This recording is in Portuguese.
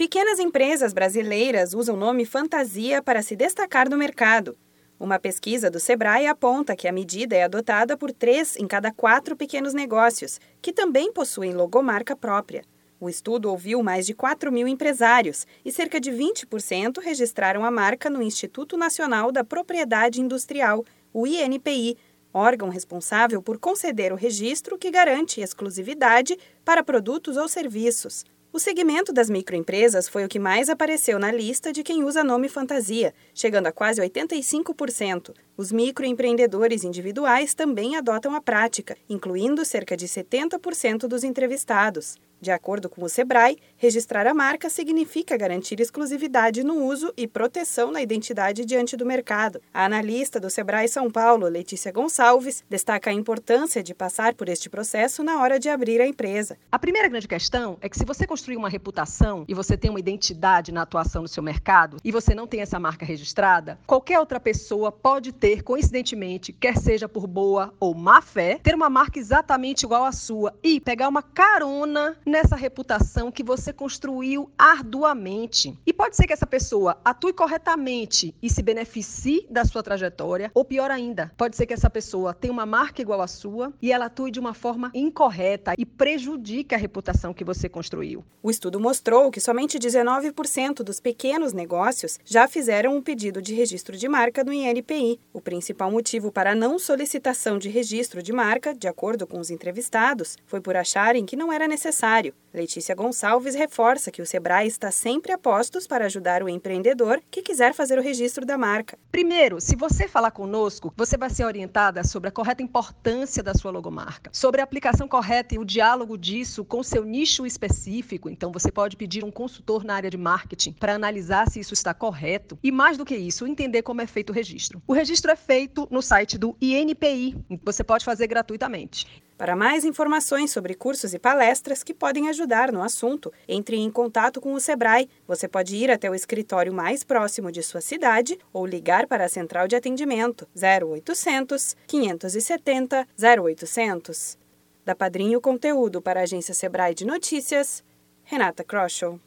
Pequenas empresas brasileiras usam o nome fantasia para se destacar no mercado. Uma pesquisa do Sebrae aponta que a medida é adotada por três em cada quatro pequenos negócios, que também possuem logomarca própria. O estudo ouviu mais de 4 mil empresários e cerca de 20% registraram a marca no Instituto Nacional da Propriedade Industrial, o INPI, órgão responsável por conceder o registro que garante exclusividade para produtos ou serviços. O segmento das microempresas foi o que mais apareceu na lista de quem usa nome fantasia, chegando a quase 85%. Os microempreendedores individuais também adotam a prática, incluindo cerca de 70% dos entrevistados. De acordo com o Sebrae, registrar a marca significa garantir exclusividade no uso e proteção na identidade diante do mercado. A analista do Sebrae São Paulo, Letícia Gonçalves, destaca a importância de passar por este processo na hora de abrir a empresa. A primeira grande questão é que se você construir uma reputação e você tem uma identidade na atuação no seu mercado e você não tem essa marca registrada, qualquer outra pessoa pode ter, coincidentemente, quer seja por boa ou má fé, ter uma marca exatamente igual à sua e pegar uma carona nessa reputação que você construiu arduamente. E pode ser que essa pessoa atue corretamente e se beneficie da sua trajetória, ou pior ainda, pode ser que essa pessoa tenha uma marca igual à sua e ela atue de uma forma incorreta e prejudique a reputação que você construiu. O estudo mostrou que somente 19% dos pequenos negócios já fizeram um pedido de registro de marca no INPI. O principal motivo para a não solicitação de registro de marca, de acordo com os entrevistados, foi por acharem que não era necessário Letícia Gonçalves reforça que o Sebrae está sempre a postos para ajudar o empreendedor que quiser fazer o registro da marca. Primeiro, se você falar conosco, você vai ser orientada sobre a correta importância da sua logomarca, sobre a aplicação correta e o diálogo disso com seu nicho específico. Então, você pode pedir um consultor na área de marketing para analisar se isso está correto e, mais do que isso, entender como é feito o registro. O registro é feito no site do INPI, você pode fazer gratuitamente. Para mais informações sobre cursos e palestras que podem ajudar no assunto, entre em contato com o Sebrae. Você pode ir até o escritório mais próximo de sua cidade ou ligar para a central de atendimento 0800 570 0800. Da Padrinho Conteúdo para a agência Sebrae de Notícias, Renata Kroschel.